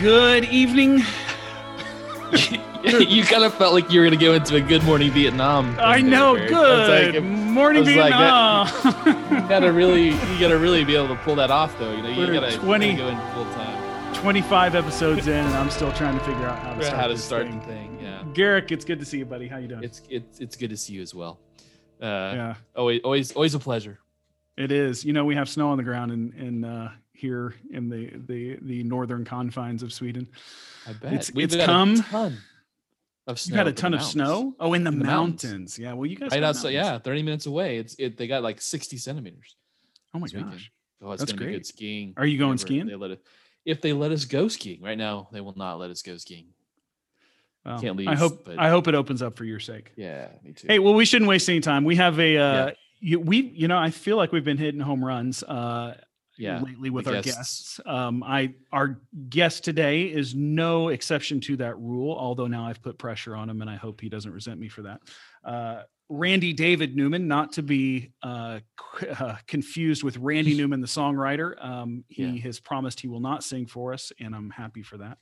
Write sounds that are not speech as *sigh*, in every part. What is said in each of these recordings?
Good evening. *laughs* you kind of felt like you were gonna go into a Good Morning Vietnam. I know. Barry. Good like, morning, was like, Vietnam. you *laughs* gotta really, you gotta really be able to pull that off, though. You know, you gotta, you gotta go in full time. 25 episodes in, and I'm still trying to figure out how to start, How to start thing. the thing? Yeah, Garrick, it's good to see you, buddy. How you doing? it's it's it's good to see you as well. Uh, yeah, always always always a pleasure. it is. You know, we have snow on the ground in in uh, here in the the the northern confines of Sweden. I bet It's- We've it's come- a ton of snow. You had a ton of mountains. snow. Oh, in the, In the mountains. mountains. Yeah. Well, you guys. Right outside, yeah, thirty minutes away. It's it. They got like sixty centimeters. Oh my weekend. gosh. Oh, it's That's gonna be great. good skiing. Are you going skiing? They let it. If they let us go skiing right now, they will not let us go skiing. Well, Can't leave. I hope but- I hope it opens up for your sake. Yeah, me too. Hey, well, we shouldn't waste any time. We have a uh, Yeah. you, we you know I feel like we've been hitting home runs uh, yeah, lately with our guests. guests. Um, I our guest today is no exception to that rule. Although now I've put pressure on him, and I hope he doesn't resent me for that. Uh, Randy David Newman, not to be uh, uh, confused with Randy *laughs* Newman, the songwriter. Um, he Yeah. has promised he will not sing for us, and I'm happy for that.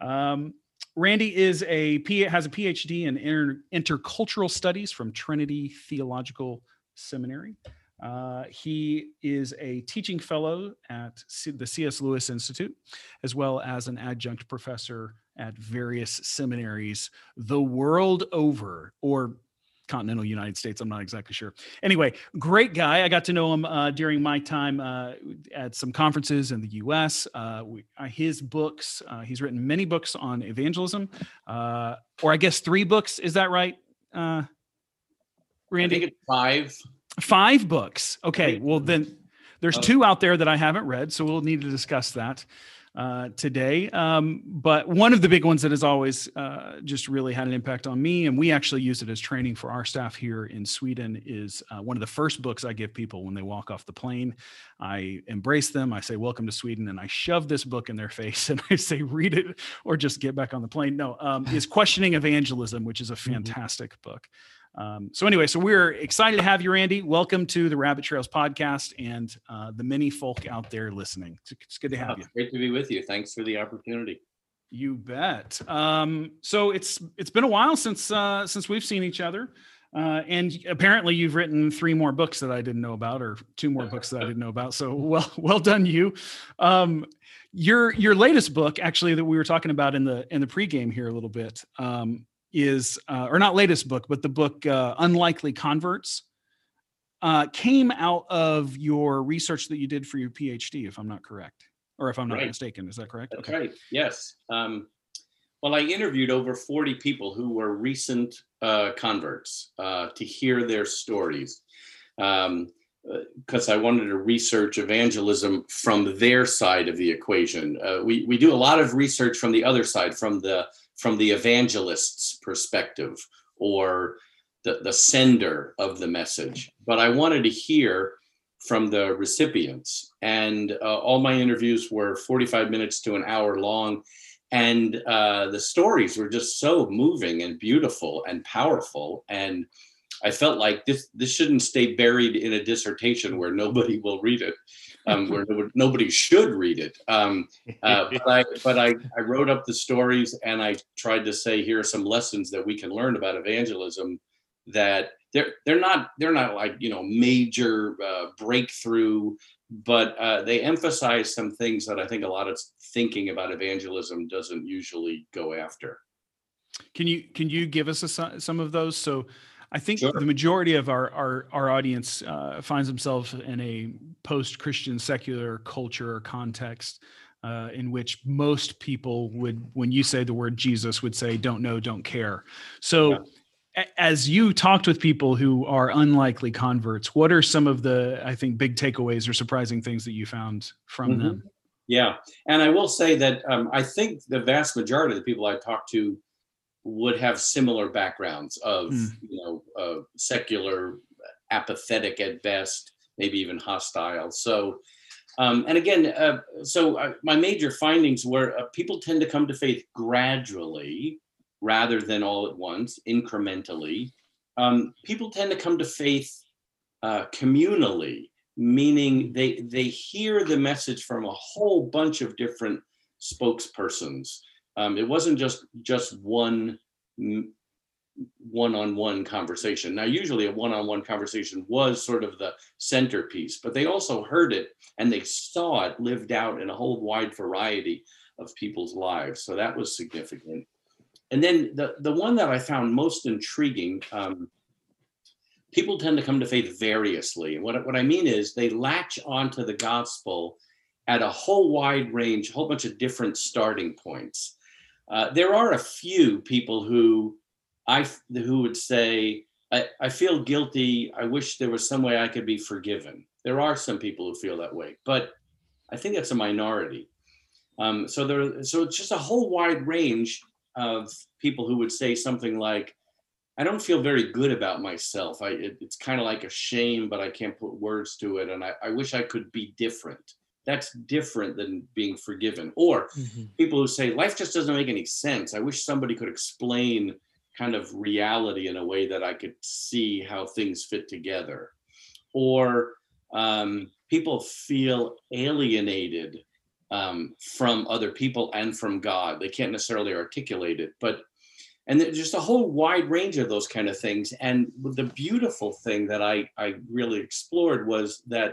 Um, Randy is a P, has a PhD in inter, intercultural studies from Trinity Theological Seminary. Uh, he is a teaching fellow at C- the C.S. Lewis Institute, as well as an adjunct professor at various seminaries the world over, or continental United States. I'm not exactly sure. Anyway, great guy. I got to know him uh, during my time uh, at some conferences in the U.S. Uh, we, uh, his books. Uh, he's written many books on evangelism, uh, or I guess three books. Is that right, uh, I Randy? think it's five. Five books. Okay. Well, then there's Uh, two out there that I haven't read, so we'll need to discuss that uh, today. Um, but one of the big ones that has always uh, just really had an impact on me, and we actually use it as training for our staff here in Sweden, is uh, one of the first books I give people when they walk off the plane. I embrace them. I say, "Welcome to Sweden," and I shove this book in their *laughs* face, and I say, "Read it, or just get back on the plane." No, um, is Questioning Evangelism, which is a fantastic book. Um, so anyway, so we're excited to have you, Randy. Welcome to the Rabbit Trails podcast and uh, the many folk out there listening. It's, it's good to have Oh, you. Great to be with you. Thanks for the opportunity. You bet. Um, so it's it's been a while since uh, since we've seen each other, uh, and apparently you've written three more books that I didn't know about, or two more books that I didn't know about. So well *laughs* well done you. Um, your your latest book, actually, that we were talking about in the in the pregame here a little bit, um, is uh, or not latest book, but the book uh, Unlikely Converts. Uh, came out of your research that you did for your PhD, if I'm not correct, or if I'm not Right. mistaken. Is that correct? That's right. Yes. Um, well, I interviewed over 40 people who were recent uh, converts uh, to hear their stories because I wanted to research evangelism from their side of the equation. Uh, we, we do a lot of research from the other side, from the from the evangelist's perspective or the, the sender of the message. But I wanted to hear from the recipients. And uh, all my interviews were 45 minutes to an hour long. And uh, the stories were just so moving and beautiful and powerful. And I felt like this this shouldn't stay buried in a dissertation where nobody will read it, um, where nobody, should read it. Um, uh, *laughs* but I but I, I wrote up the stories and I tried to say here are some lessons that we can learn about evangelism that they're they're not they're not like you know major uh, breakthrough but uh, they emphasize some things that I think a lot of thinking about evangelism doesn't usually go after. Can you can you give us a, some of those? So, I think Sure. the majority of our our, our audience uh, finds themselves in a post Christian secular culture or context. Uh, in which most people would, when you say the word Jesus, would say, "Don't know, don't care." So, Yeah. a- as you talked with people who are unlikely converts, what are some of the, I think, big takeaways or surprising things that you found from Mhm. them? Yeah, and I will say that um, I think the vast majority of the people I talked to would have similar backgrounds of Mm. you know uh, secular, apathetic at best, maybe even hostile. So, um, and again, uh, so uh, my major findings were uh, people tend to come to faith gradually rather than all at once, incrementally. Um, people tend to come to faith uh, communally, meaning they they hear the message from a whole bunch of different spokespersons. Um, it wasn't just just one one-on-one conversation. Now, usually a one-on-one conversation was sort of the centerpiece, but they also heard it and they saw it lived out in a whole wide variety of people's lives. So that was significant. And then the the one that I found most intriguing. Um, people tend to come to faith variously. And what, what I mean is they latch onto the gospel at a whole wide range, a whole bunch of different starting points. Uh, there are a few people who I who would say, I, I feel guilty. I wish there was some way I could be forgiven. There are some people who feel that way, but I think it's a minority. Um, so there, so it's just a whole wide range of people who would say something like, "I don't feel very good about myself. I, it, it's kind of like a shame, but I can't put words to it, and I, I wish I could be different." That's different than being forgiven. Or Mm-hmm. people who say life just doesn't make any sense. I wish somebody could explain kind of reality in a way that I could see how things fit together. Or um, people feel alienated um, from other people and from God. They can't necessarily articulate it, but and there's just a whole wide range of those kind of things. And the beautiful thing that I I really explored was that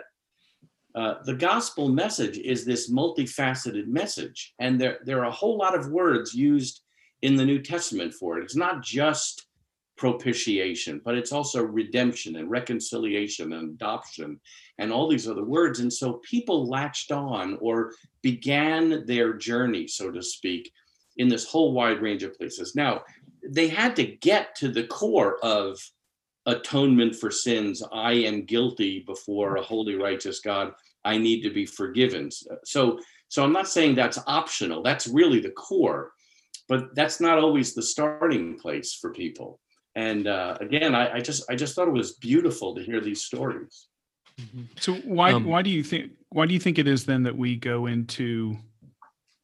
uh, the gospel message is this multifaceted message, and there there are a whole lot of words used in the New Testament for it. It's not just propitiation, but it's also redemption and reconciliation and adoption and all these other words. And so people latched on or began their journey, so to speak, in this whole wide range of places. Now, they had to get to the core of atonement for sins. I am guilty before a holy, righteous God. I need to be forgiven. So, so I'm not saying that's optional. That's really the core but that's not always the starting place for people. And uh, again, I, I, just I just thought it was beautiful to hear these stories. So why Um, why do you think why do you think it is then that we go into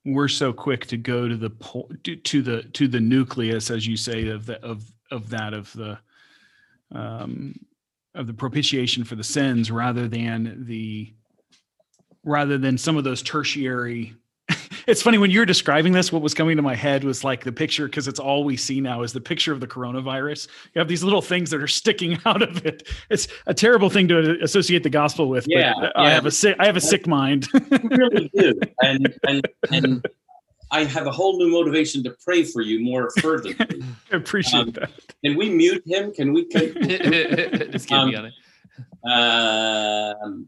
we're so quick to go to the po- to, to the to the nucleus as you say of the of of that of the um of the propitiation for the sins rather than the rather than some of those tertiary *laughs* it's funny when you're describing this what was coming to my head was like the picture because it's all we see now is the picture of the coronavirus you have these little things that are sticking *laughs* out of it it's a terrible thing to associate the gospel with Yeah, but i have a sick i have a sick mind *laughs* really do, and and and I have a whole new motivation to pray for you more fervently. i appreciate Um, that Can we mute him? Can we? Can, Just get me Um, on it. Um,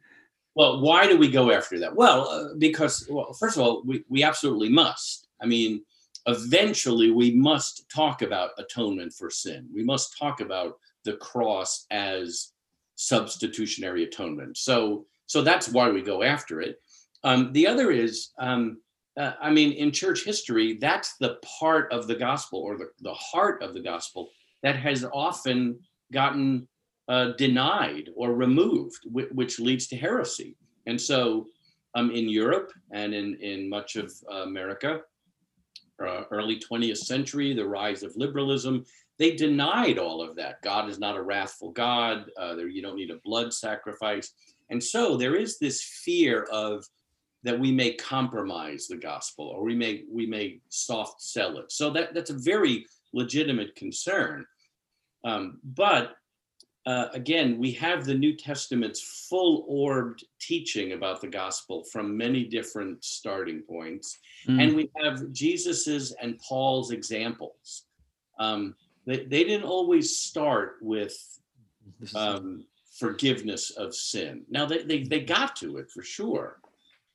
well, why do we go after that? Well, uh, because well, first of all, we, we absolutely must. I mean, eventually we must talk about atonement for sin. We must talk about the cross as substitutionary atonement. So, so that's why we go after it. Um, the other is, um, uh, I mean, in church history, that's the part of the gospel or the, the heart of the gospel that has often gotten uh, denied or removed, whi- which leads to heresy. And so, um, in Europe and in in much of uh, America, uh, early 20th century, the rise of liberalism, they denied all of that. God is not a wrathful God. Uh, there, you don't need a blood sacrifice. And so there is this fear of that we may compromise the gospel or we may we may soft sell it. So that that's a very legitimate concern. Um, but uh, again, we have the New Testament's full orbed teaching about the gospel from many different starting points. Mm. And we have Jesus's and Paul's examples. Um, they, they didn't always start with um, forgiveness of sin. Now, they, they, they got to it for sure.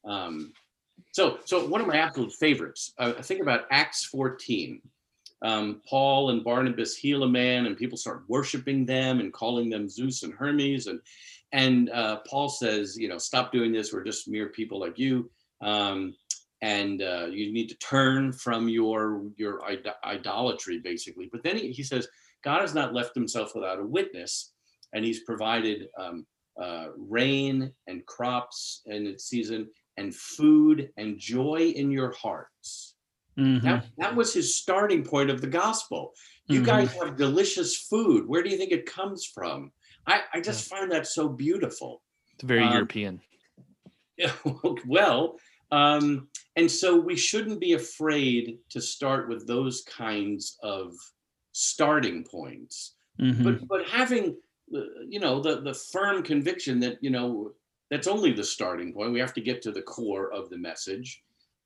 Um, so, so one of my absolute favorites, uh, I think about Acts 14 um, Paul and Barnabas heal a man, and people start worshiping them and calling them Zeus and Hermes. And and uh, Paul says, you know, stop doing this. We're just mere people like you, um, and uh, you need to turn from your your id- idolatry, basically. But then he, he says, God has not left himself without a witness, and He's provided um, uh, rain and crops in its season, and food and joy in your hearts. Mhm. That, that was his starting point of the gospel. You Mhm. guys have delicious food. Where do you think it comes from? I, I just find that so beautiful. It's very um, European. *laughs* well, um, and so we shouldn't be afraid to start with those kinds of starting points Mhm. but but having the- you know the the firm conviction that you know that's only the starting point we have to get to the core of the message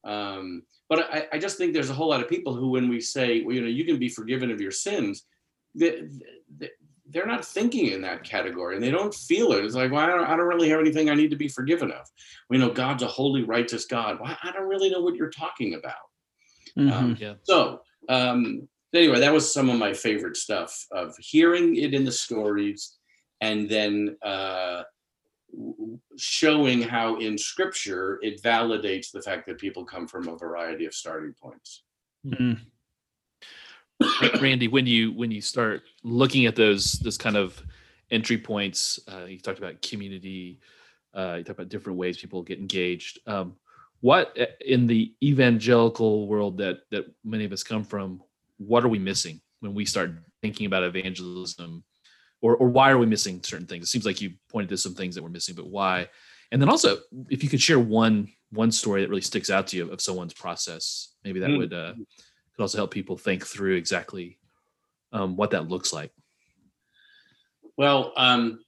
um, but I, I just think there's a whole lot of people who when we say well, you know you can be forgiven of your sins they, they, they're not thinking in that category and they don't feel it it's like well I don't, I don't really have anything i need to be forgiven of we know god's a holy righteous god well, i don't really know what you're talking about Mhm. um, Yeah. so um, anyway, that was some of my favorite stuff of hearing it in the stories, and then uh, w- w- showing how in Scripture it validates the fact that people come from a variety of starting points. Mhm. *coughs* Randy, when you when you start looking at those those kind of entry points, uh, you talked about community, uh, you talked about different ways people get engaged. Um, what uh, in the evangelical world that that many of us come from, what are we missing when we start thinking about evangelism, or or why are we missing certain things? It seems like you pointed to some things that we're missing, but why? And then also, if you could share one one story that really sticks out to you of, someone's process, maybe that Mm. would uh, could also help people think through exactly um, what that looks like. Well, um,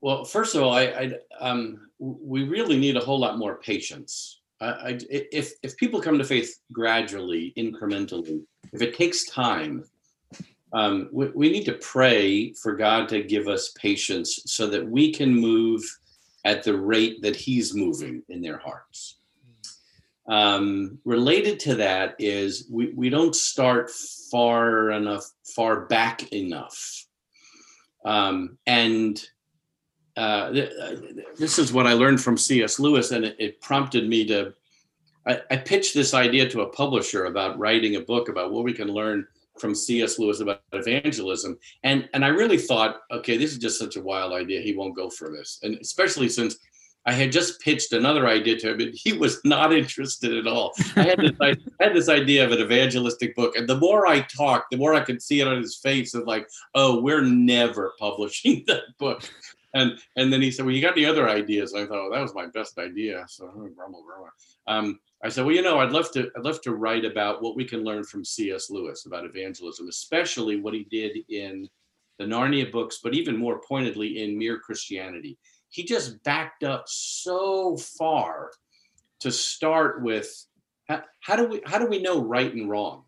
well, first of all, I, I um, we really need a whole lot more patience. I, I, if if people come to faith gradually, incrementally, if it takes time, um, we, we need to pray for God to give us patience so that we can move at the rate that He's moving in their hearts. Um, related to that is we, we don't start far enough, far back enough. Um, and uh, uh, this is what I learned from C.S. Lewis, and it, it prompted me to. I, I pitched this idea to a publisher about writing a book about what we can learn from C.S. Lewis about evangelism, and and I really thought, okay, this is just such a wild idea. He won't go for this, and especially since I had just pitched another idea to him, and he was not interested at all. I had this, I had this idea of an evangelistic book, and the more I talked, the more I could see it on his face of like, oh, we're never publishing *laughs* that book. And and then he said, well, you got any other ideas? I thought, well, that was my best idea. So grumble, grumble. Um, I said, well, you know, I'd love to, I'd love to write about what we can learn from C.S. Lewis about evangelism, especially what he did in the Narnia books, but even more pointedly in Mere Christianity he just backed up so far to start with how, how, do we how do we know right and wrong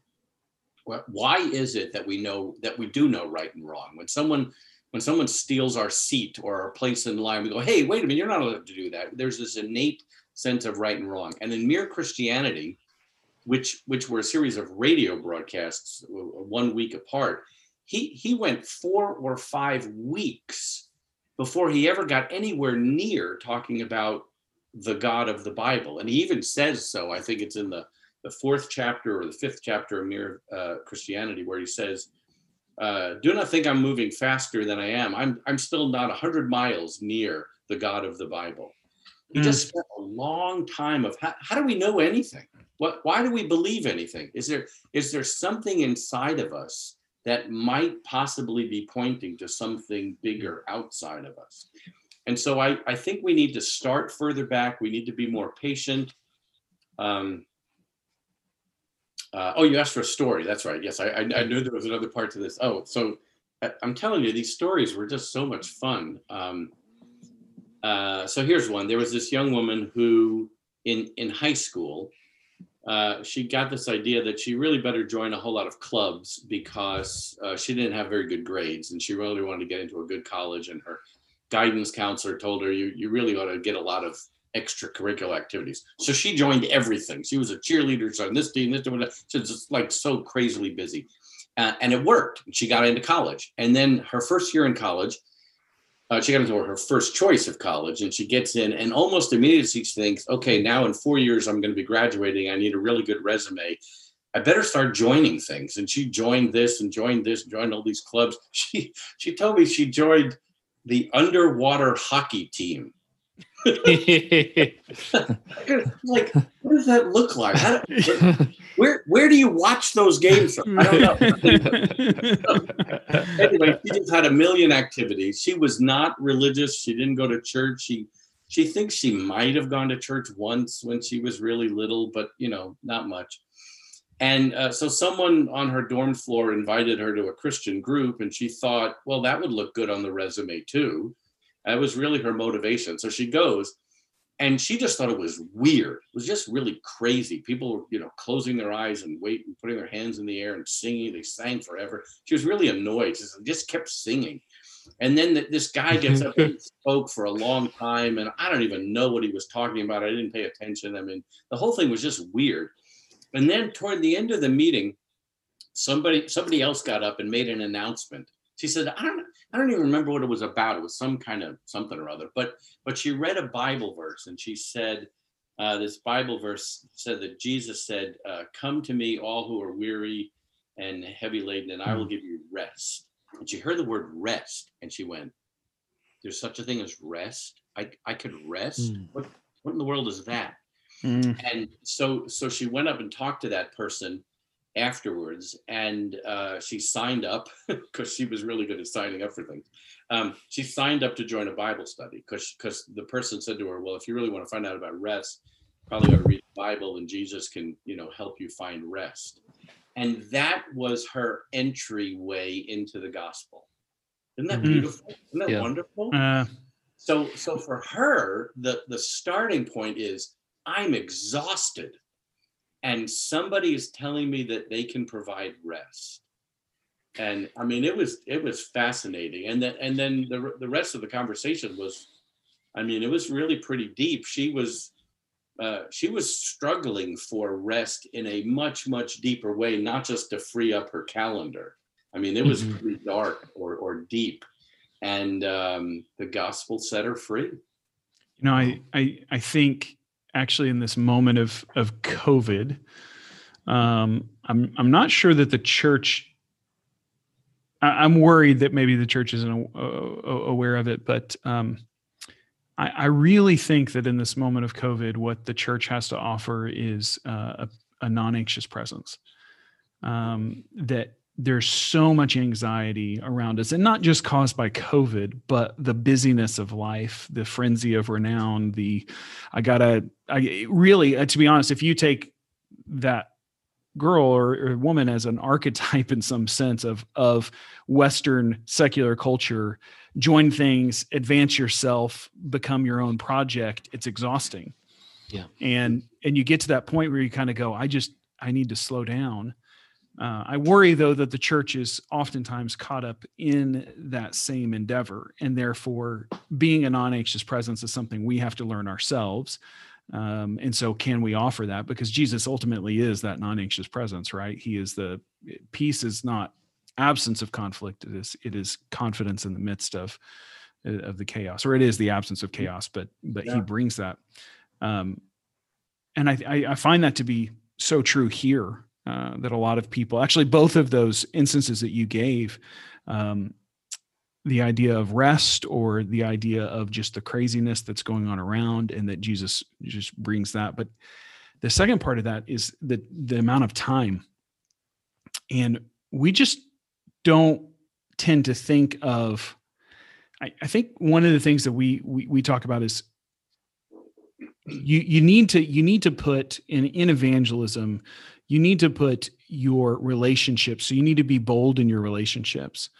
why is it that we know that we do know right and wrong when someone when someone steals our seat or our place in line we go hey wait a minute you're not allowed to do that there's this innate sense of right and wrong and in mere christianity which which were a series of radio broadcasts one week apart he he went four or five weeks before he ever got anywhere near talking about the God of the Bible. And he even says so. I think it's in the, the fourth chapter or the fifth chapter of Mere uh, Christianity, where he says, uh, Do not think I'm moving faster than I am. I'm, I'm still not 100 miles near the God of the Bible. He Mm. just spent a long time of how, how do we know anything? What, why do we believe anything? Is there is there something inside of us that might possibly be pointing to something bigger outside of us. And so I, I think we need to start further back. We need to be more patient. Um, uh, oh, you asked for a story. That's right. Yes, I, I, I knew there was another part to this. Oh, so I, I'm telling you, these stories were just so much fun. Um, uh, so here's one. There was this young woman who, in in high school, uh, she got this idea that she really better join a whole lot of clubs because uh, she didn't have very good grades and she really wanted to get into a good college. And her guidance counselor told her, you, you really ought to get a lot of extracurricular activities. So she joined everything. She was a cheerleader on this team, this team. She was just like so crazily busy. Uh, and it worked. She got into college. And then her first year in college, uh, she got into her first choice of college and she gets in and almost immediately she thinks okay now in four years i'm going to be graduating i need a really good resume i better start joining things and she joined this and joined this and joined all these clubs *laughs* she she told me she joined the underwater hockey team *laughs* like what does that look like do, where where do you watch those games from i don't know *laughs* anyway, she just had a million activities. She was not religious. She didn't go to church. She she thinks she might have gone to church once when she was really little, but you know, not much. And uh, so someone on her dorm floor invited her to a Christian group, and she thought, well, that would look good on the resume too. That was really her motivation. So she goes, and she just thought it was weird. It was just really crazy. People were, you know, closing their eyes and waiting, putting their hands in the air and singing. They sang forever. She was really annoyed. She just kept singing. And then the, this guy gets up and *laughs* spoke for a long time, and I don't even know what he was talking about. I didn't pay attention. I mean, the whole thing was just weird. And then toward the end of the meeting, somebody somebody else got up and made an announcement. She said, I don't I don't even remember what it was about. It was some kind of something or other. But but she read a Bible verse and she said, uh, this Bible verse said that Jesus said, uh, "Come to me, all who are weary and heavy laden, and I will give you rest." And she heard the word rest, and she went, "There's such a thing as rest. I I could rest. Mm. What what in the world is that?" Mm. and so so she went up and talked to that person afterwards and uh, she signed up *laughs* because she was really good at signing up for things um, she signed up to join a bible study because because the person said to her well if you really want to find out about rest probably ought to read the bible and jesus can you know help you find rest and that was her entryway into the gospel isn't that Mhm. beautiful isn't that Yeah. wonderful Uh, so so for her, the the starting point is I'm exhausted. And somebody is telling me that they can provide rest. And I mean it was it was fascinating. And then and then the the rest of the conversation was I mean it was really pretty deep. She was uh, she was struggling for rest in a much much deeper way, not just to free up her calendar. I mean, it was Mhm. pretty dark or or deep, and um, the gospel set her free. You know, I, I, I think actually in this moment of of COVID, um, I'm I'm not sure that the church. I, I'm worried that maybe the church isn't a- aware of it, but um, I, I really think that in this moment of COVID, what the church has to offer is uh, a, a non-anxious presence. Um, that there's so much anxiety around us and not just caused by covid but the busyness of life the frenzy of renown the i gotta i really uh, to be honest if you take that girl or, or woman as an *laughs* archetype in some sense of of western secular culture join things advance yourself become your own project it's exhausting Yeah. and and you get to that point where you kind of go i just i need to slow down uh, I worry, though, that the church is oftentimes caught up in that same endeavor, and therefore, being a non-anxious presence is something we have to learn ourselves. Um, and so, can we offer that? Because Jesus ultimately is that non-anxious presence, right? He is the peace is not absence of conflict; it is it is confidence in the midst of uh, of the chaos, or it is the absence of chaos. But but He brings that, um, and I, I I find that to be so true here uh, that a lot of people actually both of those instances that you gave um, the idea of rest or the idea of just the craziness that's going on around and that jesus just brings that. But the second part of that is the the amount of time. And we just don't tend to think of I, I think one of the things that we, we we talk about is you you need to you need to put in in evangelism you need to put your relationships so you need to be bold in your relationships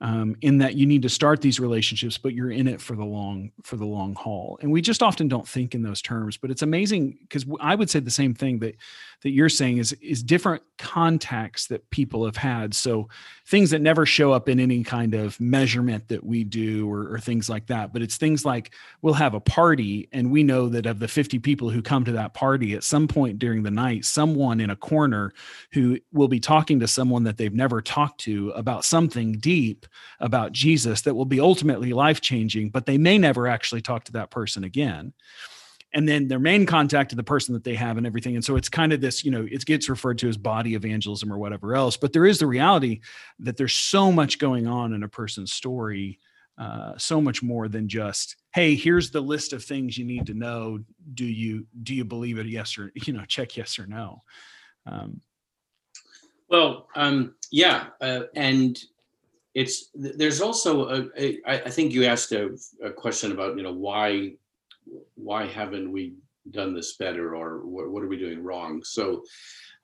um, in that you need to start these relationships but you're in it for the long for the long haul. And we just often don't think in those terms but it's amazing because i would say the same thing that that you're saying is is different contacts that people have had. So things that never show up in any kind of measurement that we do or, or things like that but it's things like we'll have a party and we know that of the 50 people who come to that party at some point during the night someone in a corner who will be talking to someone that they've never talked to about something deep about Jesus that will be ultimately life changing but they may never actually talk to that person again. And then their main contact to the person that they have and everything. And so it's kind of this you know it gets referred to as body evangelism or whatever else but there is the reality that there's so much going on in a person's story uh, so much more than just hey here's the list of things you need to know. Do you do you believe it? Yes or you know check yes or no. Um, Well, um, yeah, uh, and it's there's also a, a I think you asked a, a question about you know why why haven't we done this better or what, what are we doing wrong? So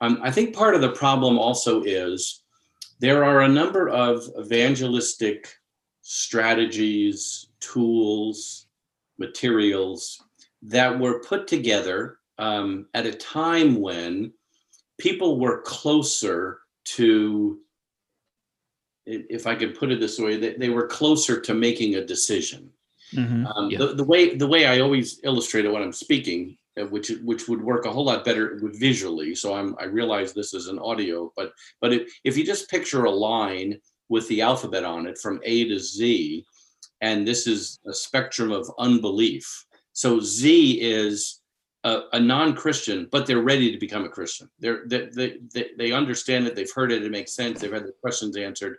um, I think part of the problem also is there are a number of evangelistic strategies, tools, materials that were put together um, at a time when people were closer to, if I could put it this way, they, they were closer to making a decision. Mhm. Um, Yeah. the, the way the way I always illustrate it when I'm speaking, uh, which which would work a whole lot better visually. So I'm I realize this is an audio, but but if, if you just picture a line with the alphabet on it from A to Z, and this is a spectrum of unbelief. So Z is a, a non-Christian, but they're ready to become a Christian. They're they, they, they, they understand it, they've heard it, it makes sense, they've had the questions answered.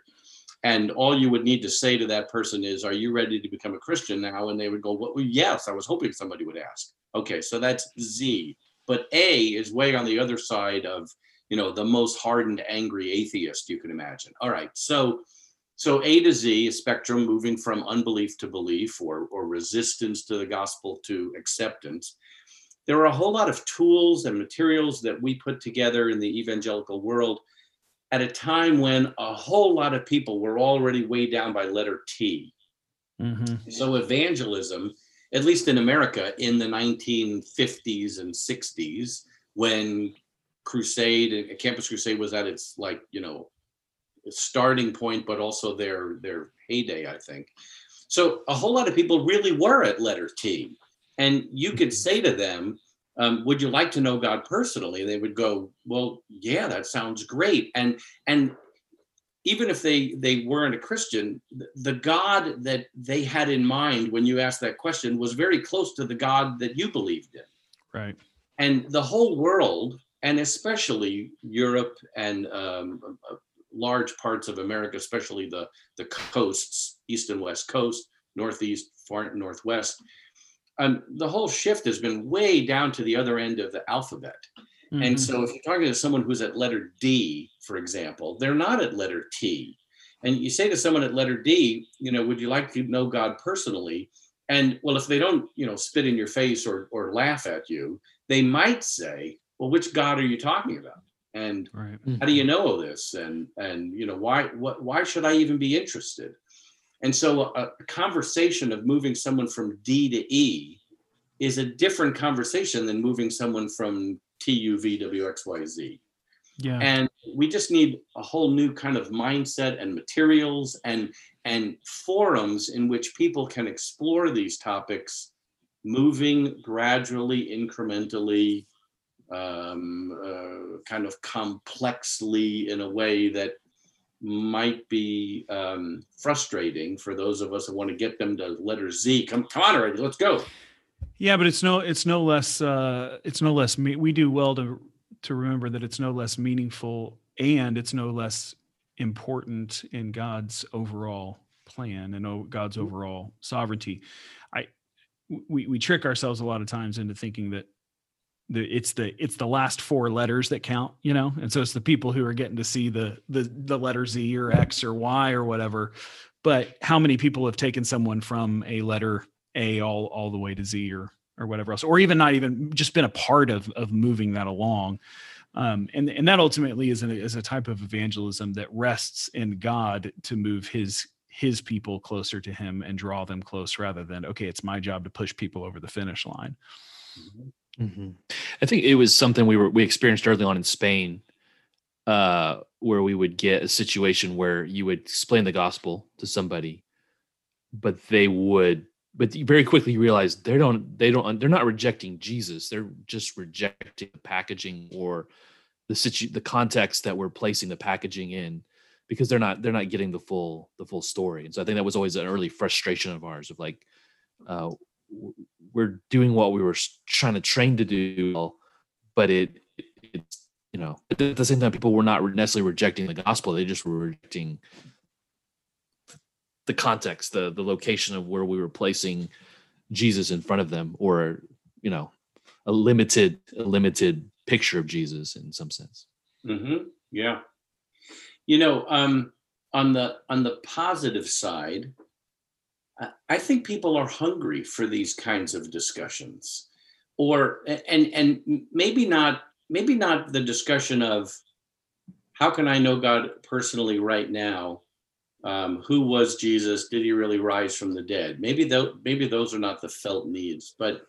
And all you would need to say to that person is, Are you ready to become a Christian now? And they would go, Well, yes, I was hoping somebody would ask. Okay, so that's Z. But A is way on the other side of, you know, the most hardened, angry atheist you can imagine. All right, so so A to Z, a spectrum moving from unbelief to belief or, or resistance to the gospel to acceptance. There are a whole lot of tools and materials that we put together in the evangelical world at a time when a whole lot of people were already way down by letter T. Mhm. So evangelism, at least in America in the 1950s and 60s, when Crusade, and Campus Crusade was at its like, you know, starting point, but also their their heyday, I think. So a whole lot of people really were at letter T. And you could say to them, um, would you like to know God personally? And they would go, well, yeah, that sounds great. And and even if they they weren't a Christian, the God that they had in mind when you asked that question was very close to the God that you believed in. Right. And the whole world, and especially Europe and um, uh, large parts of America, especially the the coasts, east and west coast, northeast, far northwest, um, the whole shift has been way down to the other end of the alphabet. And Mhm. so if you're talking to someone who's at letter D, for example, they're not at letter T. And you say to someone at letter D, you know, would you like to know God personally? And well, if they don't, you know, spit in your face or or laugh at you, they might say, well, which God are you talking about? And right. how do you know this? And and you know, why what why should I even be interested? And so a, a conversation of moving someone from D to E is a different conversation than moving someone from T U V W X Y Z. Yeah. And we just need a whole new kind of mindset and materials and and forums in which people can explore these topics, moving gradually, incrementally, um, uh, kind of complexly in a way that might be um, frustrating for those of us who want to get them to letter Z. Come, come on already, let's go. Yeah, but it's no it's no less uh it's no less me we do well to to remember that it's no less meaningful and it's no less important in God's overall plan and God's overall sovereignty. I we we trick ourselves a lot of times into thinking that the it's the it's the last four letters that count, you know? And so it's the people who are getting to see the the the letter Z or X or Y or whatever. But how many people have taken someone from a letter a all all the way to z or or whatever else or even not even just been a part of of moving that along um and and that ultimately is a, is a type of evangelism that rests in god to move his his people closer to him and draw them close rather than okay it's my job to push people over the finish line Mhm. I think it was something we were we experienced early on in Spain, uh, where we would get a situation where you would explain the gospel to somebody, but they would, but you very quickly realize they don't, they don't, they're not rejecting Jesus. They're just rejecting the packaging or the situ, the context that we're placing the packaging in, because they're not, they're not getting the full, the full story. And so I think that was always an early frustration of ours of like, uh, we're doing what we were trying to train to do, but it it's you know at the same time people were not necessarily rejecting the gospel; they just were rejecting the context, the the location of where we were placing Jesus in front of them, or you know a limited a limited picture of Jesus in some sense. hmm Yeah. You know, um, on the on the positive side, I think people are hungry for these kinds of discussions, or and and maybe not maybe not the discussion of how can I know God personally right now. Um, who was Jesus? Did he really rise from the dead? Maybe though maybe those are not the felt needs, but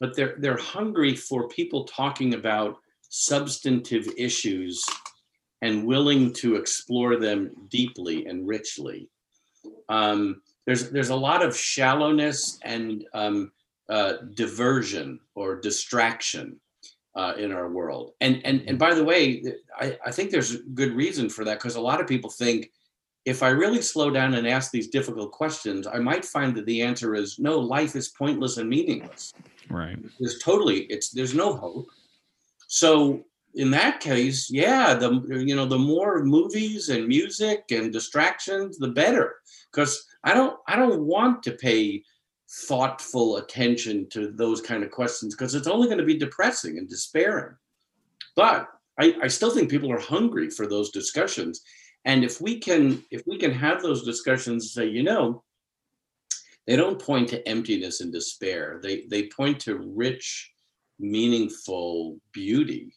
but they're they're hungry for people talking about substantive issues and willing to explore them deeply and richly. Um, there's there's a lot of shallowness and um, uh, diversion or distraction uh, in our world. And and and by the way, I, I think there's good reason for that because a lot of people think if I really slow down and ask these difficult questions, I might find that the answer is no, life is pointless and meaningless. Right. There's totally it's there's no hope. So in that case, yeah, the you know the more movies and music and distractions, the better. Because I don't I don't want to pay thoughtful attention to those kind of questions because it's only going to be depressing and despairing. But I, I still think people are hungry for those discussions. And if we can if we can have those discussions and say, you know, they don't point to emptiness and despair. They they point to rich, meaningful beauty.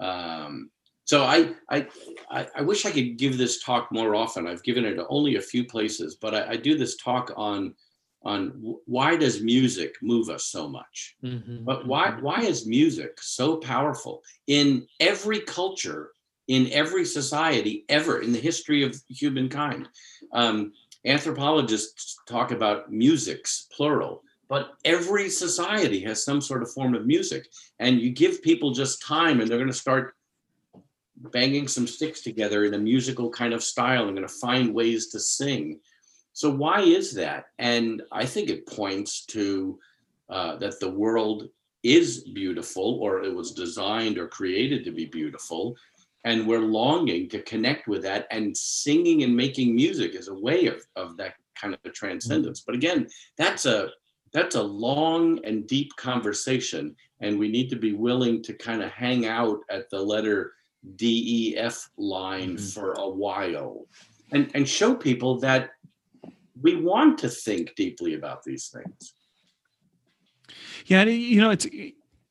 Um, so I, I I wish I could give this talk more often. I've given it only a few places, but I, I do this talk on on why does music move us so much? Mhm, But why mhm. why is music so powerful in every culture, in every society ever in the history of humankind? Um, anthropologists talk about musics plural, but every society has some sort of form of music, and you give people just time, and they're going to start banging some sticks together in a musical kind of style. They're going to find ways to sing. So why is that? And I think it points to uh, that the world is beautiful or it was designed or created to be beautiful and we're longing to connect with that and singing and making music is a way of, of that kind of transcendence but again that's a that's a long and deep conversation and we need to be willing to kind of hang out at the letter def line Mhm. for a while and and show people that we want to think deeply about these things Yeah, you know, it's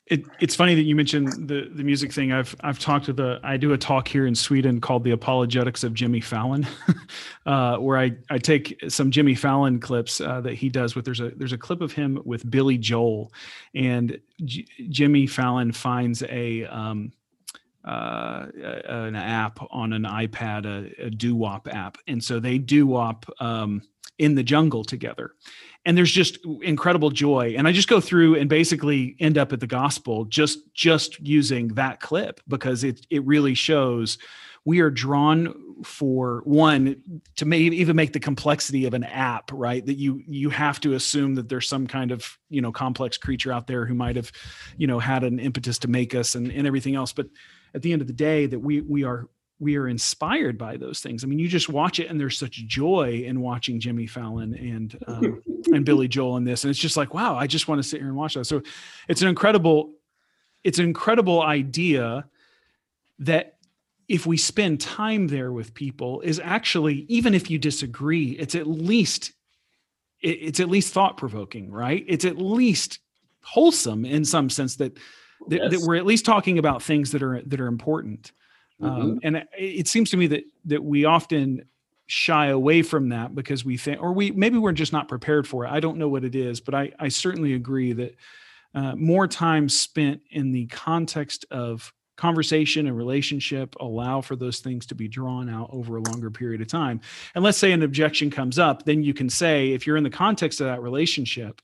it, it's funny that you mentioned the the music thing. I've I've talked to the I do a talk here in Sweden called the Apologetics of Jimmy Fallon, *laughs* uh, where I I take some Jimmy Fallon clips uh, that he does with there's a there's a clip of him with Billy Joel, and J- Jimmy Fallon finds a um, uh, an app on an iPad, a, a doo wop app, and so they doo wop um, in the jungle together. And there's just incredible joy. And i just go through and basically end up at the gospel just just using that clip because it it really shows we are drawn for one to maybe even make the complexity of an app right? That you you have to assume that there's some kind of you know complex creature out there who might have you know had an impetus to make us and, and everything else. But at the end of the day that we we are we are inspired by those things i mean you just watch it and there's such joy in watching jimmy fallon and um, *laughs* and Billy Joel in this. And it's just like, wow, I just want to sit here and watch that. So it's an incredible, it's an incredible idea that if we spend time there with people is actually, even if you disagree, it's at least, it's at least thought provoking, right? It's at least wholesome in some sense that, that, that we're at least talking about things that are, that are important. Mhm. Um, and it, it seems to me that, that we often shy away from that because we think, or we maybe we're just not prepared for it. I don't know what it is, but I, I certainly agree that uh, more time spent in the context of conversation and relationship allow for those things to be drawn out over a longer period of time. And let's say an objection comes up, then you can say, if you're in the context of that relationship,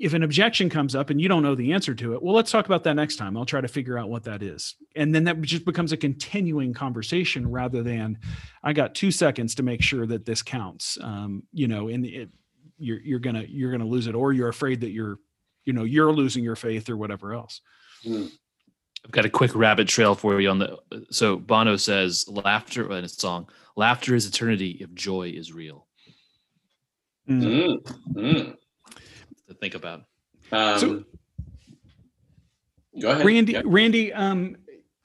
if an objection comes up and you don't know the answer to it, well, let's talk about that next time. I'll try to figure out what that is. And then that just becomes a continuing conversation rather than I got two seconds to make sure that this counts. Um, you know, and it, you're, you're gonna, you're gonna lose it, or you're afraid that you're, you know, you're losing your faith or whatever else. I've got a quick rabbit trail for you on the. So Bono says, "Laughter in a song, laughter is eternity if joy is real." Mm. Mm, mm. To think about. Um, So- go ahead. Randy, Yeah. Randy, um,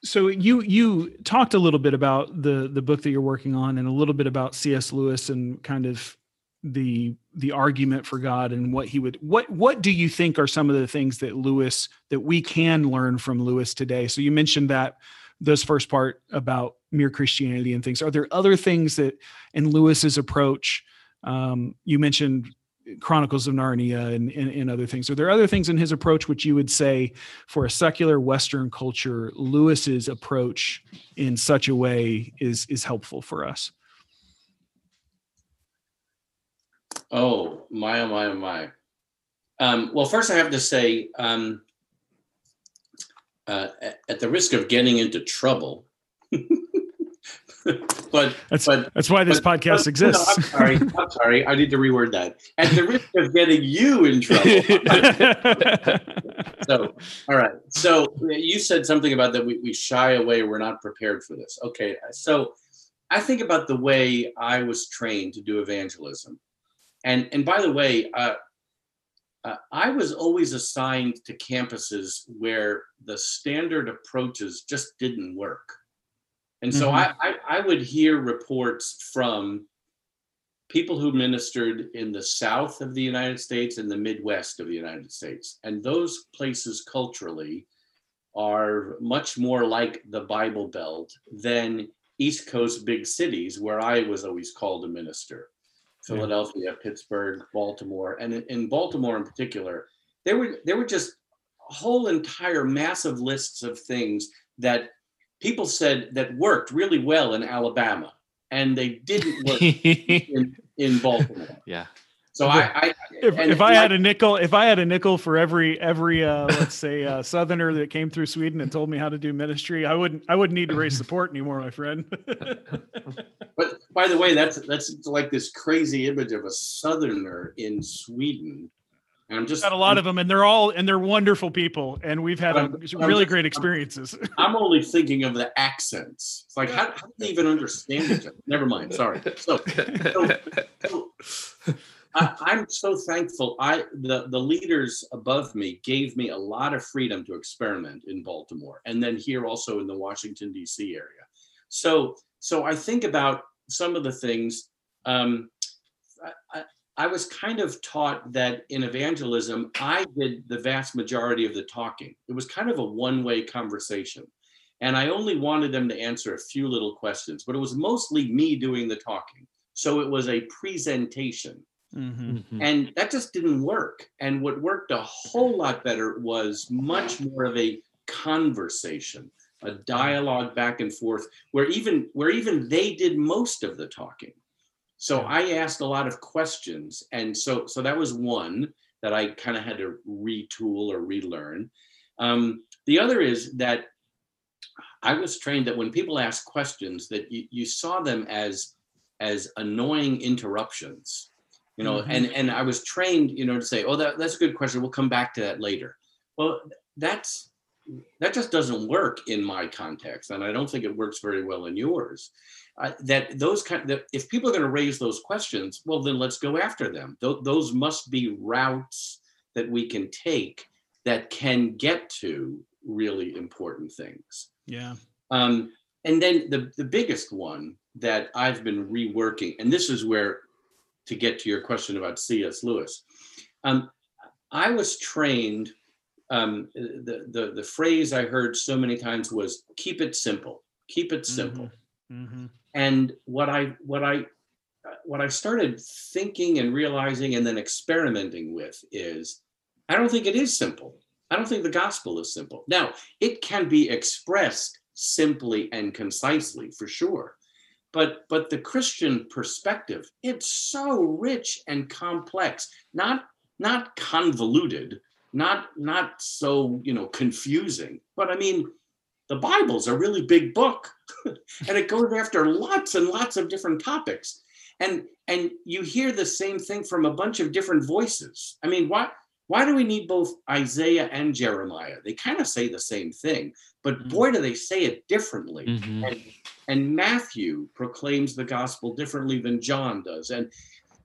so you you talked a little bit about the the book that you're working on, and a little bit about C.S. Lewis and kind of the the argument for God and what he would what what do you think are some of the things that Lewis that we can learn from Lewis today? So you mentioned that this first part about mere Christianity and things. Are there other things that in Lewis's approach? Um, you mentioned Chronicles of Narnia and, and, and, other things. Are there other things in his approach which you would say for a secular Western culture, Lewis's approach in such a way is is helpful for us? Oh my, oh my, oh my. Um, well, first I have to say, um, uh, at the risk of getting into trouble, *laughs* *laughs* but that's but that's why this but, podcast but, exists. No, I'm sorry. I'm sorry. I need to reword that. At the risk of getting you in trouble. *laughs* so, all right. So you said something about that we, we shy away. We're not prepared for this. Okay. So I think about the way I was trained to do evangelism, and and by the way, uh, uh, I was always assigned to campuses where the standard approaches just didn't work. And so mm-hmm. I, I, I would hear reports from people who ministered in the south of the United States and the Midwest of the United States. And those places culturally are much more like the Bible Belt than East Coast big cities where I was always called a minister. Philadelphia, Pittsburgh, Baltimore, and in, in Baltimore in particular, there were there were just whole entire massive lists of things that people said that worked really well in Alabama, and they didn't work in, *laughs* in Baltimore. Yeah. So I, I if, if I had a nickel, if I had a nickel for every every uh, let's say uh, Southerner that came through Sweden and told me how to do ministry, I wouldn't I wouldn't need to raise support anymore, my friend. *laughs* but by the way, that's that's like this crazy image of a Southerner in Sweden and I'm just got a lot I'm, of them, and they're all and they're wonderful people, and we've had a, really just, great experiences. I'm, *laughs* I'm, only thinking of the accents. It's like how, how do they even understand each other? Never mind. Sorry. So, so, so I, I'm so thankful. I the the leaders above me gave me a lot of freedom to experiment in Baltimore, and then here also in the Washington D.C. area. So so I think about some of the things. Um, I, I was kind of taught that in evangelism, I did the vast majority of the talking. It was kind of a one way conversation. And I only wanted them to answer a few little questions, but it was mostly me doing the talking. So it was a presentation. Mm-hmm. mm-hmm. And that just didn't work. And what worked a whole lot better was much more of a conversation, a dialogue back and forth, where even where even they did most of the talking. So I asked a lot of questions, and so so that was one that I kind of had to retool or relearn. Um, the other is that I was trained that when people ask questions, that you, you saw them as as annoying interruptions, you know, mm-hmm. and and I was trained, you know, to say, oh, that, that's a good question. We'll come back to that later. Well, that's that just doesn't work in my context, and I don't think it works very well in yours uh, that those kind that if people are going to raise those questions, well, then let's go after them. Th- those must be routes that we can take that can get to really important things. Yeah. Um, and then the, the biggest one that I've been reworking, and this is where to get to your question about C.S. Lewis, um, I was trained. Um, the, the the phrase I heard so many times was "keep it simple." Keep it simple. Mm-hmm. Mm-hmm. And what I what I what I started thinking and realizing and then experimenting with is I don't think it is simple. I don't think the gospel is simple. Now, it can be expressed simply and concisely for sure. But but the Christian perspective, it's so rich and complex, not not convoluted, not not so, you know, confusing. But I mean, the Bible's a really big book *laughs* and it goes after lots and lots of different topics. And and you hear the same thing from a bunch of different voices. I mean, why why do we need both Isaiah and Jeremiah? They kind of say the same thing, but mm-hmm. boy, do they say it differently. Mm-hmm. And, and Matthew proclaims the gospel differently than John does. And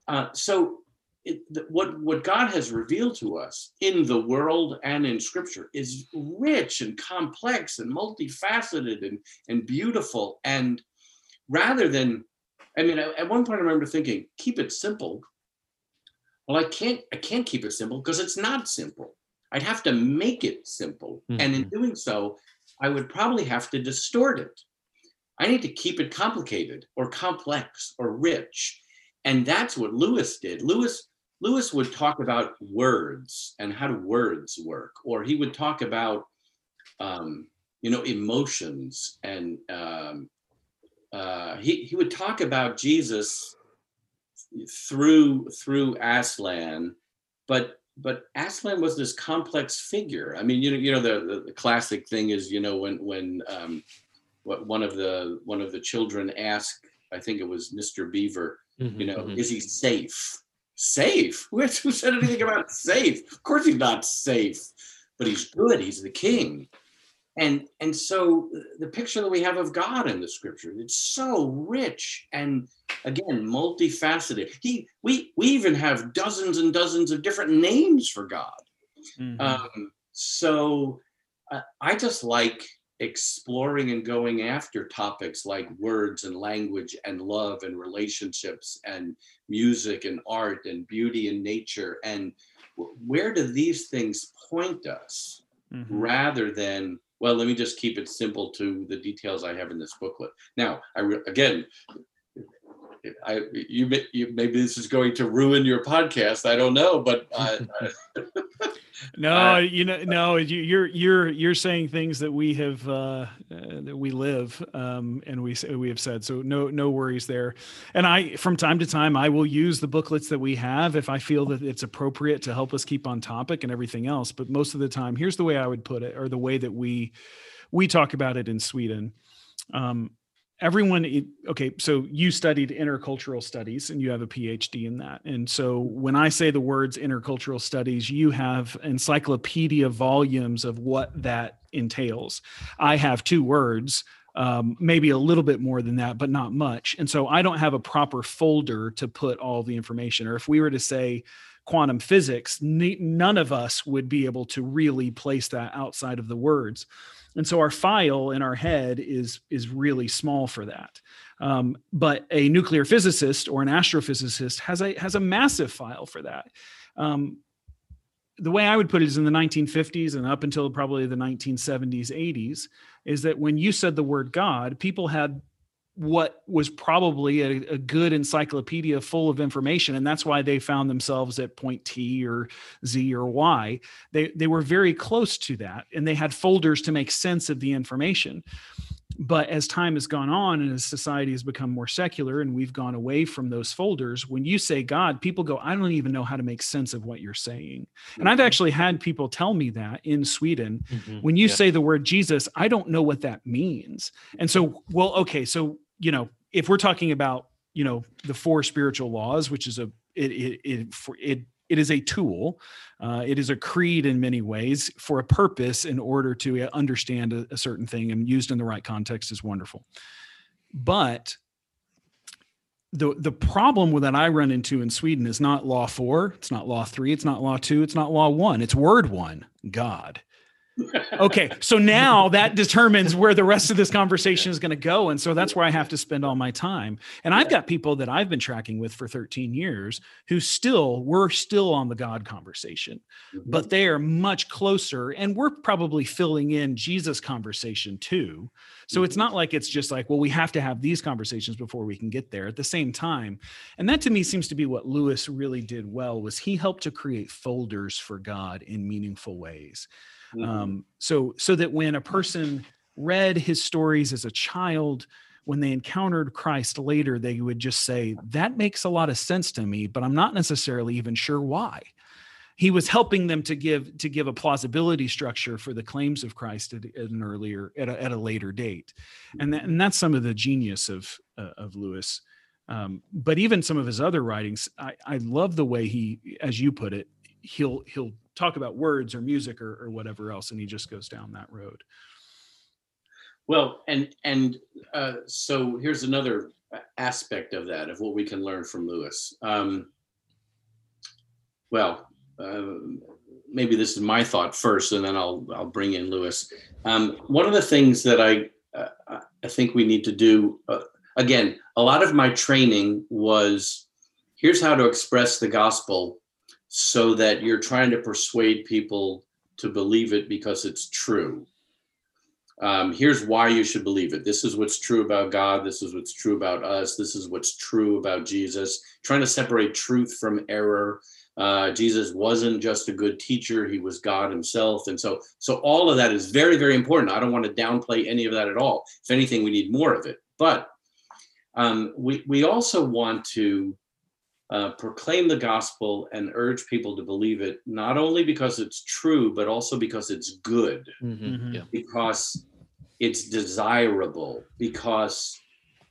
uh, so it, what what God has revealed to us in the world and in Scripture is rich and complex and multifaceted and and beautiful. And rather than, I mean, at one point I remember thinking, keep it simple. well, I can't I can't keep it simple because it's not simple. I'd have to make it simple. And in mm-hmm. doing so, I would probably have to distort it. I need to keep it complicated or complex or rich. And that's what Lewis did. Lewis Lewis would talk about words and how do words work, or he would talk about um, you know emotions and um, uh, he he would talk about Jesus through through Aslan, but but Aslan was this complex figure. I mean, you know, you know, the, the, the classic thing is, you know, when when um, what one of the one of the children asked, I think it was Mr. Beaver, Mhm, you know, mhm. is he safe? Safe? *laughs* Who said anything about safe? Of course he's not safe, but he's good. He's the king. And and so the picture that we have of God in the scripture, it's so rich and again multifaceted. He we we even have dozens and dozens of different names for God. Mhm. Um, so uh, I just like exploring and going after topics like words and language and love and relationships and music and art and beauty and nature and where do these things point us Mhm. rather than well let me just keep it simple to the details i have in this booklet now i re- again I you, may, you maybe this is going to ruin your podcast. I don't know, but uh, *laughs* No, *laughs* Uh, you know, no, you- you're you're you're saying things that we have uh, uh, that we live um, and we say- we have said. So no no worries there. And I from time to time I will use the booklets that we have if I feel that it's appropriate to help us keep on topic and everything else. But most of the time, here's the way I would put it, or the way that we we talk about it in Sweden. Um, everyone okay so you studied intercultural studies and you have a phd in that. And so when i say the words intercultural studies you have encyclopedia volumes of what that entails. I have two words um, maybe a little bit more than that but not much. And so i don't have a proper folder to put all the information. Or if we were to say quantum physics ne- none of us would be able to really place that outside of the words and so our file in our head is is really small for that. Um, but a nuclear physicist or an astrophysicist has a has a massive file for that. Um, the way i would put it is in the 1950s and up until probably the 1970s 80s is that when you said the word god people had what was probably a, a good encyclopedia full of information and that's why they found themselves at point t or z or y. They they were very close to that and they had folders to make sense of the information but as time has gone on and as society has become more secular and we've gone away from those folders when you say god people go i don't even know how to make sense of what you're saying and i've actually had people tell me that in sweden Mhm. when you Yeah. say the word jesus i don't know what that means and so well okay so you know if we're talking about you know the four spiritual laws which is a it it it, for, it it is a tool uh, it is a creed in many ways for a purpose in order to uh, understand a, a certain thing and used in the right context is wonderful but the the problem that I run into in Sweden is not law four, it's not law three, it's not law two, it's not law one, it's word one, God. Okay, so now *laughs* that determines where the rest of this conversation is going to go, and so that's where I have to spend all my time. And I've got people that I've been tracking with for 13 years who still we're still on the God conversation, mm-hmm. but they are much closer, and we're probably filling in Jesus conversation too. So it's mm-hmm. not like it's just like, well, we have to have these conversations before we can get there at the same time. And that to me seems to be what Lewis really did well was he helped to create folders for God in meaningful ways. Mhm. Um, so so that when a person read his stories as a child, when they encountered Christ later, they would just say, That makes a lot of sense to me, but I'm not necessarily even sure why he was helping them to give to give a plausibility structure for the claims of Christ at, at an earlier at a, at a later date, and that, and that's some of the genius of uh, of Lewis. Um, but even some of his other writings, I, I love the way he, as you put it, he'll he'll talk about words or music or, or whatever else, and he just goes down that road. Well, and and uh, so here's another aspect of that of what we can learn from Lewis. Um, well, uh, maybe this is my thought first, and then I'll I'll bring in Lewis. Um, one of the things that I uh, I think we need to do uh, again, a lot of my training was here's how to express the gospel so that you're trying to persuade people to believe it because it's true. Um, here's why you should believe it. This is what's true about God. This is what's true about us. This is what's true about Jesus. Trying to separate truth from error. Uh, Jesus wasn't just a good teacher; he was God Himself, and so so all of that is very very important. I don't want to downplay any of that at all. If anything, we need more of it. But um, we we also want to uh, proclaim the gospel and urge people to believe it, not only because it's true, but also because it's good. Mhm, Yeah. because it's desirable. Because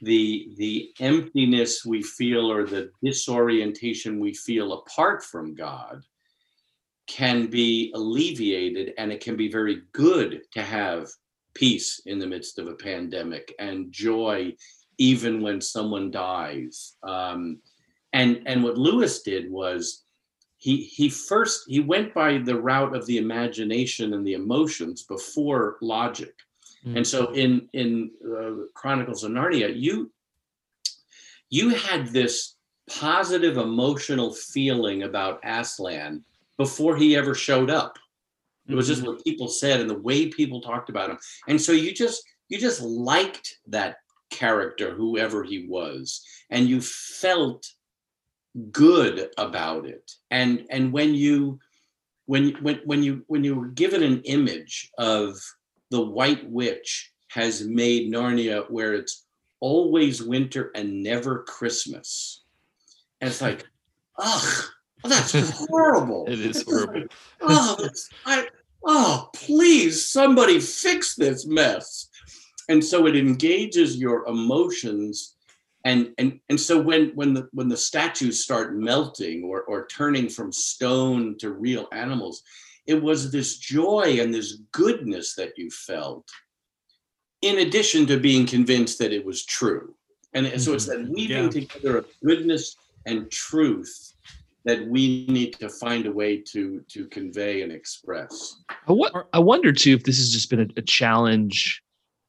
the the emptiness we feel or the disorientation we feel apart from god can be alleviated and it can be very good to have peace in the midst of a pandemic and joy even when someone dies. Um, and and what lewis did was he he first he went by the route of the imagination and the emotions before logic. And so in in uh, chronicles of narnia you you had this positive emotional feeling about aslan before he ever showed up. It was just what people said and the way people talked about him. And so you just you just liked that character whoever he was and you felt good about it. And and when you when when when you when you were given an image of the white witch has made narnia where it's always winter and never christmas and it's like *laughs* ugh that's horrible. It is horrible. like, oh that's, i oh please somebody fix this mess. And so it engages your emotions and and and so when when the when the statues start melting or or turning from stone to real animals it was this joy and this goodness that you felt in addition to being convinced that it was true and it- so it's that mm-hmm. weaving Yeah. together of goodness and truth that we need to find a way to to convey and express I, I wonder too if this has just been a, a challenge.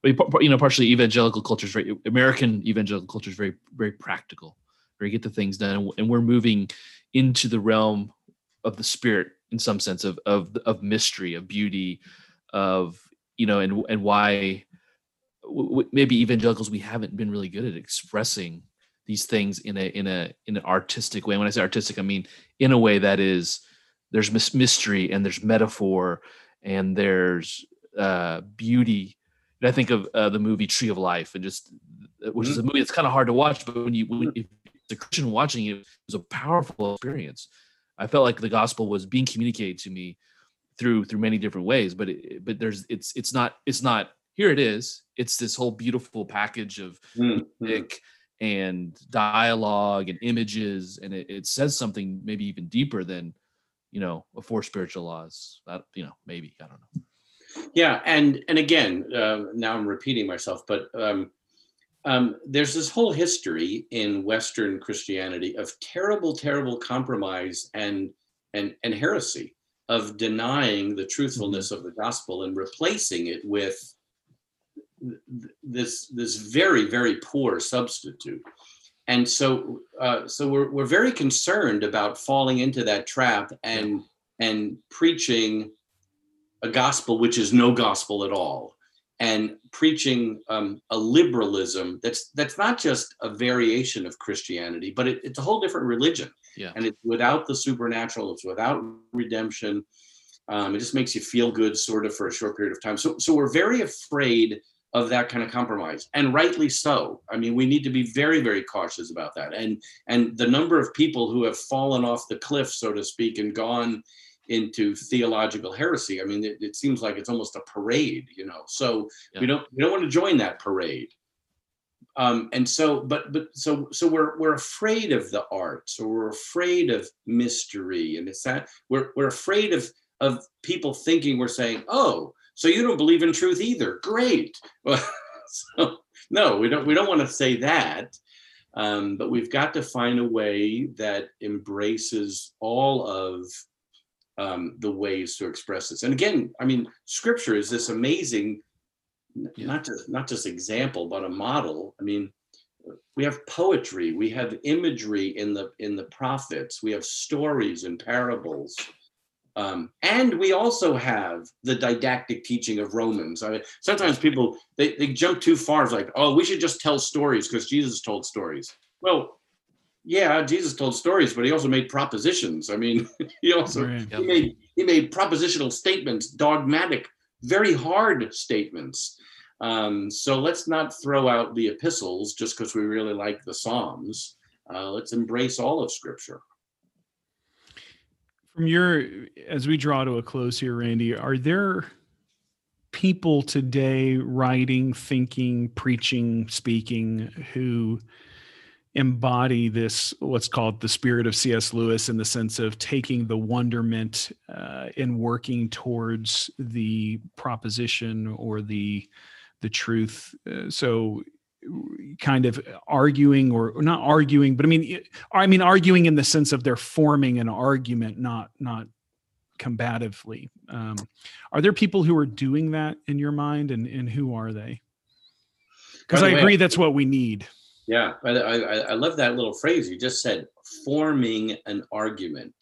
You know, partially evangelical culture is very American evangelical culture is very very practical, very get the things done, and, and we're moving into the realm of the spirit in some sense of of of mystery, of beauty, of you know, and and why w- maybe evangelicals we haven't been really good at expressing these things in a in a in an artistic way. When I say artistic, I mean in a way that is there's mys- mystery and there's metaphor and there's uh, beauty. And I think of uh, the movie Tree of Life, and just uh, which is a movie that's kind of hard to watch, but when you when if the Christian watching it, it was a powerful experience. I felt like the gospel was being communicated to me through through many different ways, but it, but there's it's it's not it's not here it is. It's this whole beautiful package of music and dialogue and images and it, it says something maybe even deeper than you know a four spiritual laws that you know maybe i don't know Yeah, and and again, uh, now I'm repeating myself, but um, um, there's this whole history in Western Christianity of terrible, terrible compromise and and and heresy of denying the truthfulness of the gospel and replacing it with th- th- this this very very poor substitute. And so uh, so we're we're very concerned about falling into that trap and and preaching a gospel which is no gospel at all and preaching um, a liberalism that's that's not just a variation of christianity but it, it's a whole different religion. Yeah. and it's without the supernatural it's without redemption. Um, it just makes you feel good sort of for a short period of time. So so we're very afraid of that kind of compromise and rightly so. I mean we need to be very very cautious about that. And and the number of people who have fallen off the cliff so to speak and gone into theological heresy. I mean, it, it seems like it's almost a parade, you know. So we don't we don't want to join that parade. Um, and so, but but so so we're we're afraid of the arts, or we're afraid of mystery, and it's that we're we're afraid of of people thinking we're saying, oh, so you don't believe in truth either? Great. Well, *laughs* so no, we don't we don't want to say that. Um, but we've got to find a way that embraces all of um, the ways to express this. And again, I mean, scripture is this amazing, yeah. not just not just example, but a model. I mean, we have poetry, we have imagery in the in the prophets, we have stories and parables. Um, and we also have the didactic teaching of Romans. I mean, sometimes people they, they jump too far. It's like, oh, we should just tell stories because Jesus told stories. Well, yeah, Jesus told stories, but he also made propositions. I mean, *laughs* he also Right. he made he made propositional statements, dogmatic, very hard statements. Um, so let's not throw out the epistles just because we really like the Psalms. Uh, let's embrace all of Scripture. From your, as we draw to a close here, Randy, are there people today writing, thinking, preaching, speaking who embody this, what's called the spirit of C.S. Lewis, in the sense of taking the wonderment uh, and working towards the proposition or the the truth? Uh, so kind of arguing or, or not arguing but i mean i mean arguing in the sense of they're forming an argument not not combatively um, are there people who are doing that in your mind and and who are they because i way- agree that's what we need Yeah, I, I, I- I love that little phrase you just said, forming an argument.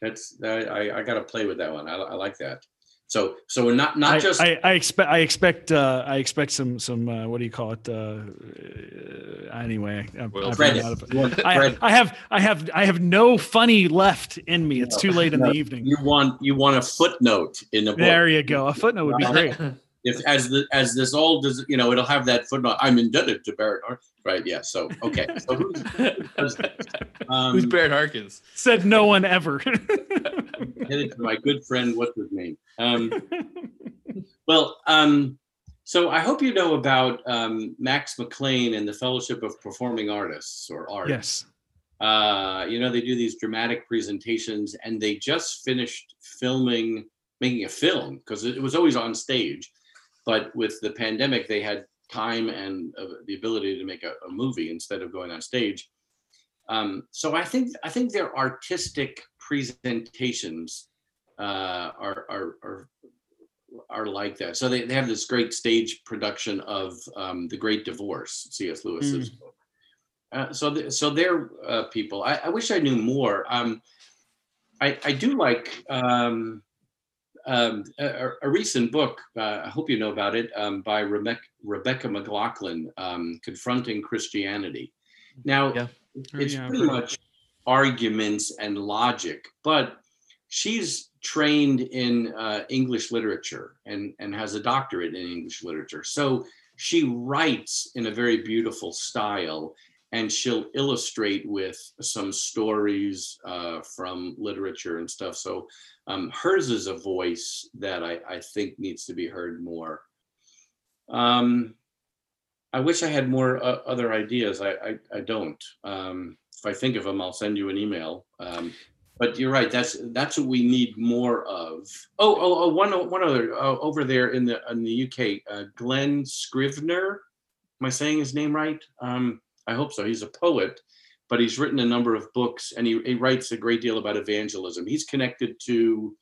That's I, I, I got to play with that one. I, I like that. So so we're not not I, just I, I expect I expect uh, I expect some some uh, what do you call it uh, uh, anyway I've- Well, I've credit. out of- I. I have I have I have no funny left in me. It's too late in the evening. you want you want a footnote in the book. There you go. A footnote would be great. *laughs* if as the as this all does you know it'll have that footnote i'm indebted to barrett Ar-" right yeah so okay so who's, does um, Who's Barrett Harkins? Said no one ever. *laughs* headed to my good friend what's his name um well um so i hope you know about um max mclean and the fellowship of performing artists or art yes. uh, you know, they do these dramatic presentations and they just finished filming, making a film because it was always on stage. But with the pandemic, they had time and uh, the ability to make a, a movie instead of going on stage. Um, so I think I think their artistic presentations uh, are, are are are like that. So they, they have this great stage production of um, the Great Divorce, C.S. Lewis's book. Uh, so, th- so they're uh, people. I, I wish I knew more. Um, I, I do like um, um, a, a recent book. Uh, I hope you know about it um, by Rebecca, Rebecca McLaughlin, um, "Confronting Christianity." Now, Yeah. it's Yeah, pretty much arguments and logic, but she's trained in uh, English literature and and has a doctorate in English literature. So she writes in a very beautiful style and she'll illustrate with some stories uh, from literature and stuff. So um, hers is a voice that I, I think needs to be heard more. Um, I wish I had more uh, other ideas. I, I, I don't. Um, if I think of them, I'll send you an email. Um, but you're right. That's that's what we need more of. Oh, oh, oh one, one other uh, over there in the in the UK, uh, Glen Scrivener. Am I saying his name right? Um, I hope so. He's a poet, but he's written a number of books and he, he writes a great deal about evangelism. He's connected to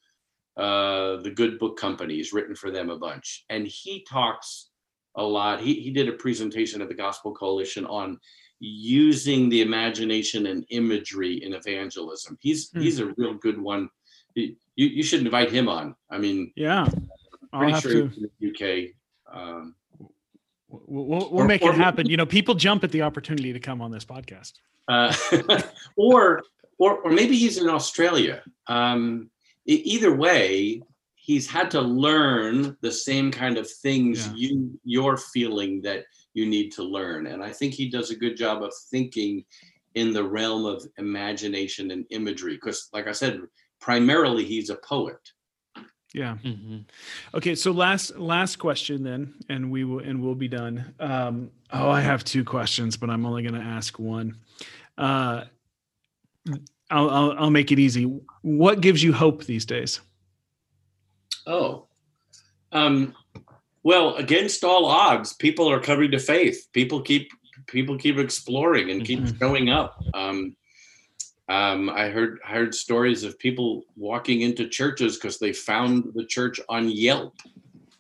uh, the Good Book Company. He's written for them a bunch. And he talks a lot. He, he did a presentation at the Gospel Coalition on using the imagination and imagery in evangelism. He's Hmm. he's a real good one. He- you, you should invite him on. I mean, Yeah. I'll pretty have sure to. he's in the UK. Um, We'll, we'll, Or- make or- it happen. You know, people jump at the opportunity to come on this podcast. uh, *laughs* or or or maybe he's in Australia. Um, either way, he's had to learn the same kind of things Yeah. you you're feeling that you need to learn, and I think he does a good job of thinking in the realm of imagination and imagery. Because, like I said, primarily he's a poet. Yeah. Mhm. Okay. So last last question then, and we will and we'll be done. Um, oh, I have two questions, but I'm only going to ask one. Uh, I'll, I'll I'll make it easy. What gives you hope these days? Oh, um, well, against all odds, people are coming to faith. People keep people keep exploring and keep Mhm. showing up. Um, um, I heard heard stories of people walking into churches because they found the church on Yelp.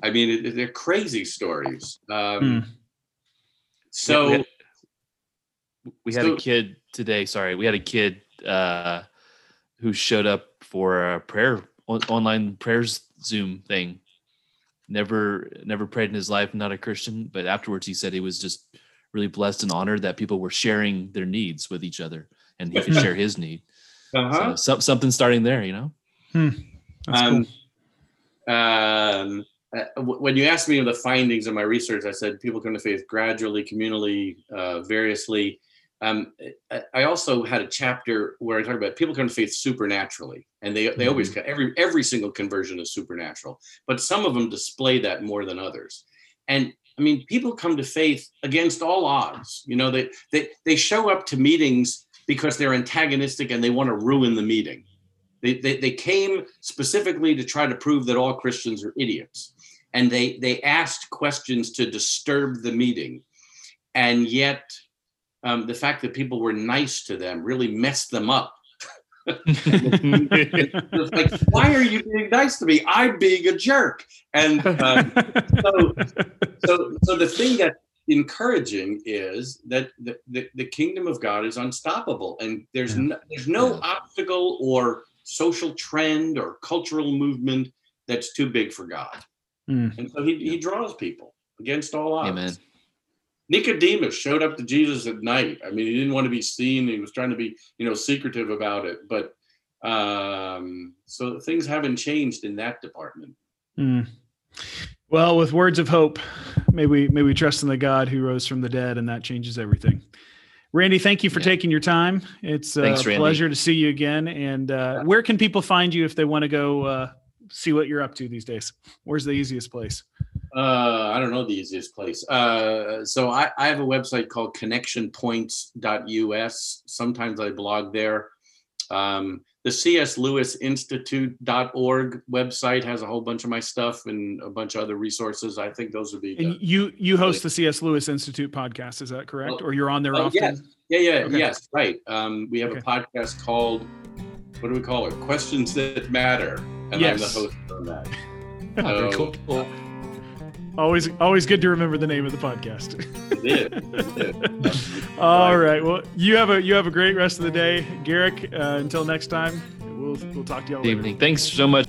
I mean, it, they're crazy stories. Um, Hmm. So, Yeah, we had So- a kid today. Sorry, we had a kid uh, who showed up for a prayer on, online prayers Zoom thing. Never, never prayed in his life. Not a Christian, but afterwards he said he was just really blessed and honored that people were sharing their needs with each other, and he could share his need. Uh-huh. So some, something starting there, you know. That's Um, cool. um, uh, w- when you asked me of the findings of my research, I said people come to faith gradually, communally, uh, variously. Um, I- I also had a chapter where I talk about people come to faith supernaturally, and they they always every every single conversion is supernatural, but some of them display that more than others. And I mean, people come to faith against all odds. You know, they they they show up to meetings because they're antagonistic and they want to ruin the meeting. They, they, they came specifically to try to prove that all Christians are idiots. And they, they asked questions to disturb the meeting. And yet, um, the fact that people were nice to them really messed them up. *laughs* It's like, why are you being nice to me? I'm being a jerk. And um, so, so, so the thing that's encouraging is that the, the, the kingdom of God is unstoppable, and there's Yeah. no, there's no Yeah. obstacle or social trend or cultural movement that's too big for God. Mm. And so he, he draws people against all odds. Amen. Nicodemus showed up to Jesus at night. I mean, he didn't want to be seen. He was trying to be, you know, secretive about it. But um, so things haven't changed in that department. Mm. Well, with words of hope, may we may we trust in the God who rose from the dead, and that changes everything. Randy, thank you for Yeah. taking your time. It's uh, Thanks, a Randy. pleasure to see you again. And uh, where can people find you if they want to go uh, see what you're up to these days? Where's the easiest place? Uh, I don't know the easiest place. Uh, so I, I have a website called connectionpoints.us. Sometimes I blog there. Um, the CS Lewis Institute.org website has a whole bunch of my stuff and a bunch of other resources. I think those would be. And the- you you host the C.S. Lewis Institute podcast, is that correct? Well, Or you're on there oh, often? yes. Yeah, yeah, Okay. yes, right. Um, we have Okay. a podcast called, what do we call it? Questions That Matter. And I'm the host on that. *laughs* Very So- cool. Always always good to remember the name of the podcast. It is, it is. *laughs* All right. Well, you have a you have a great rest of the day, Garrick. Uh, until next time, we'll we'll talk to y'all Good later. evening. Thanks so much.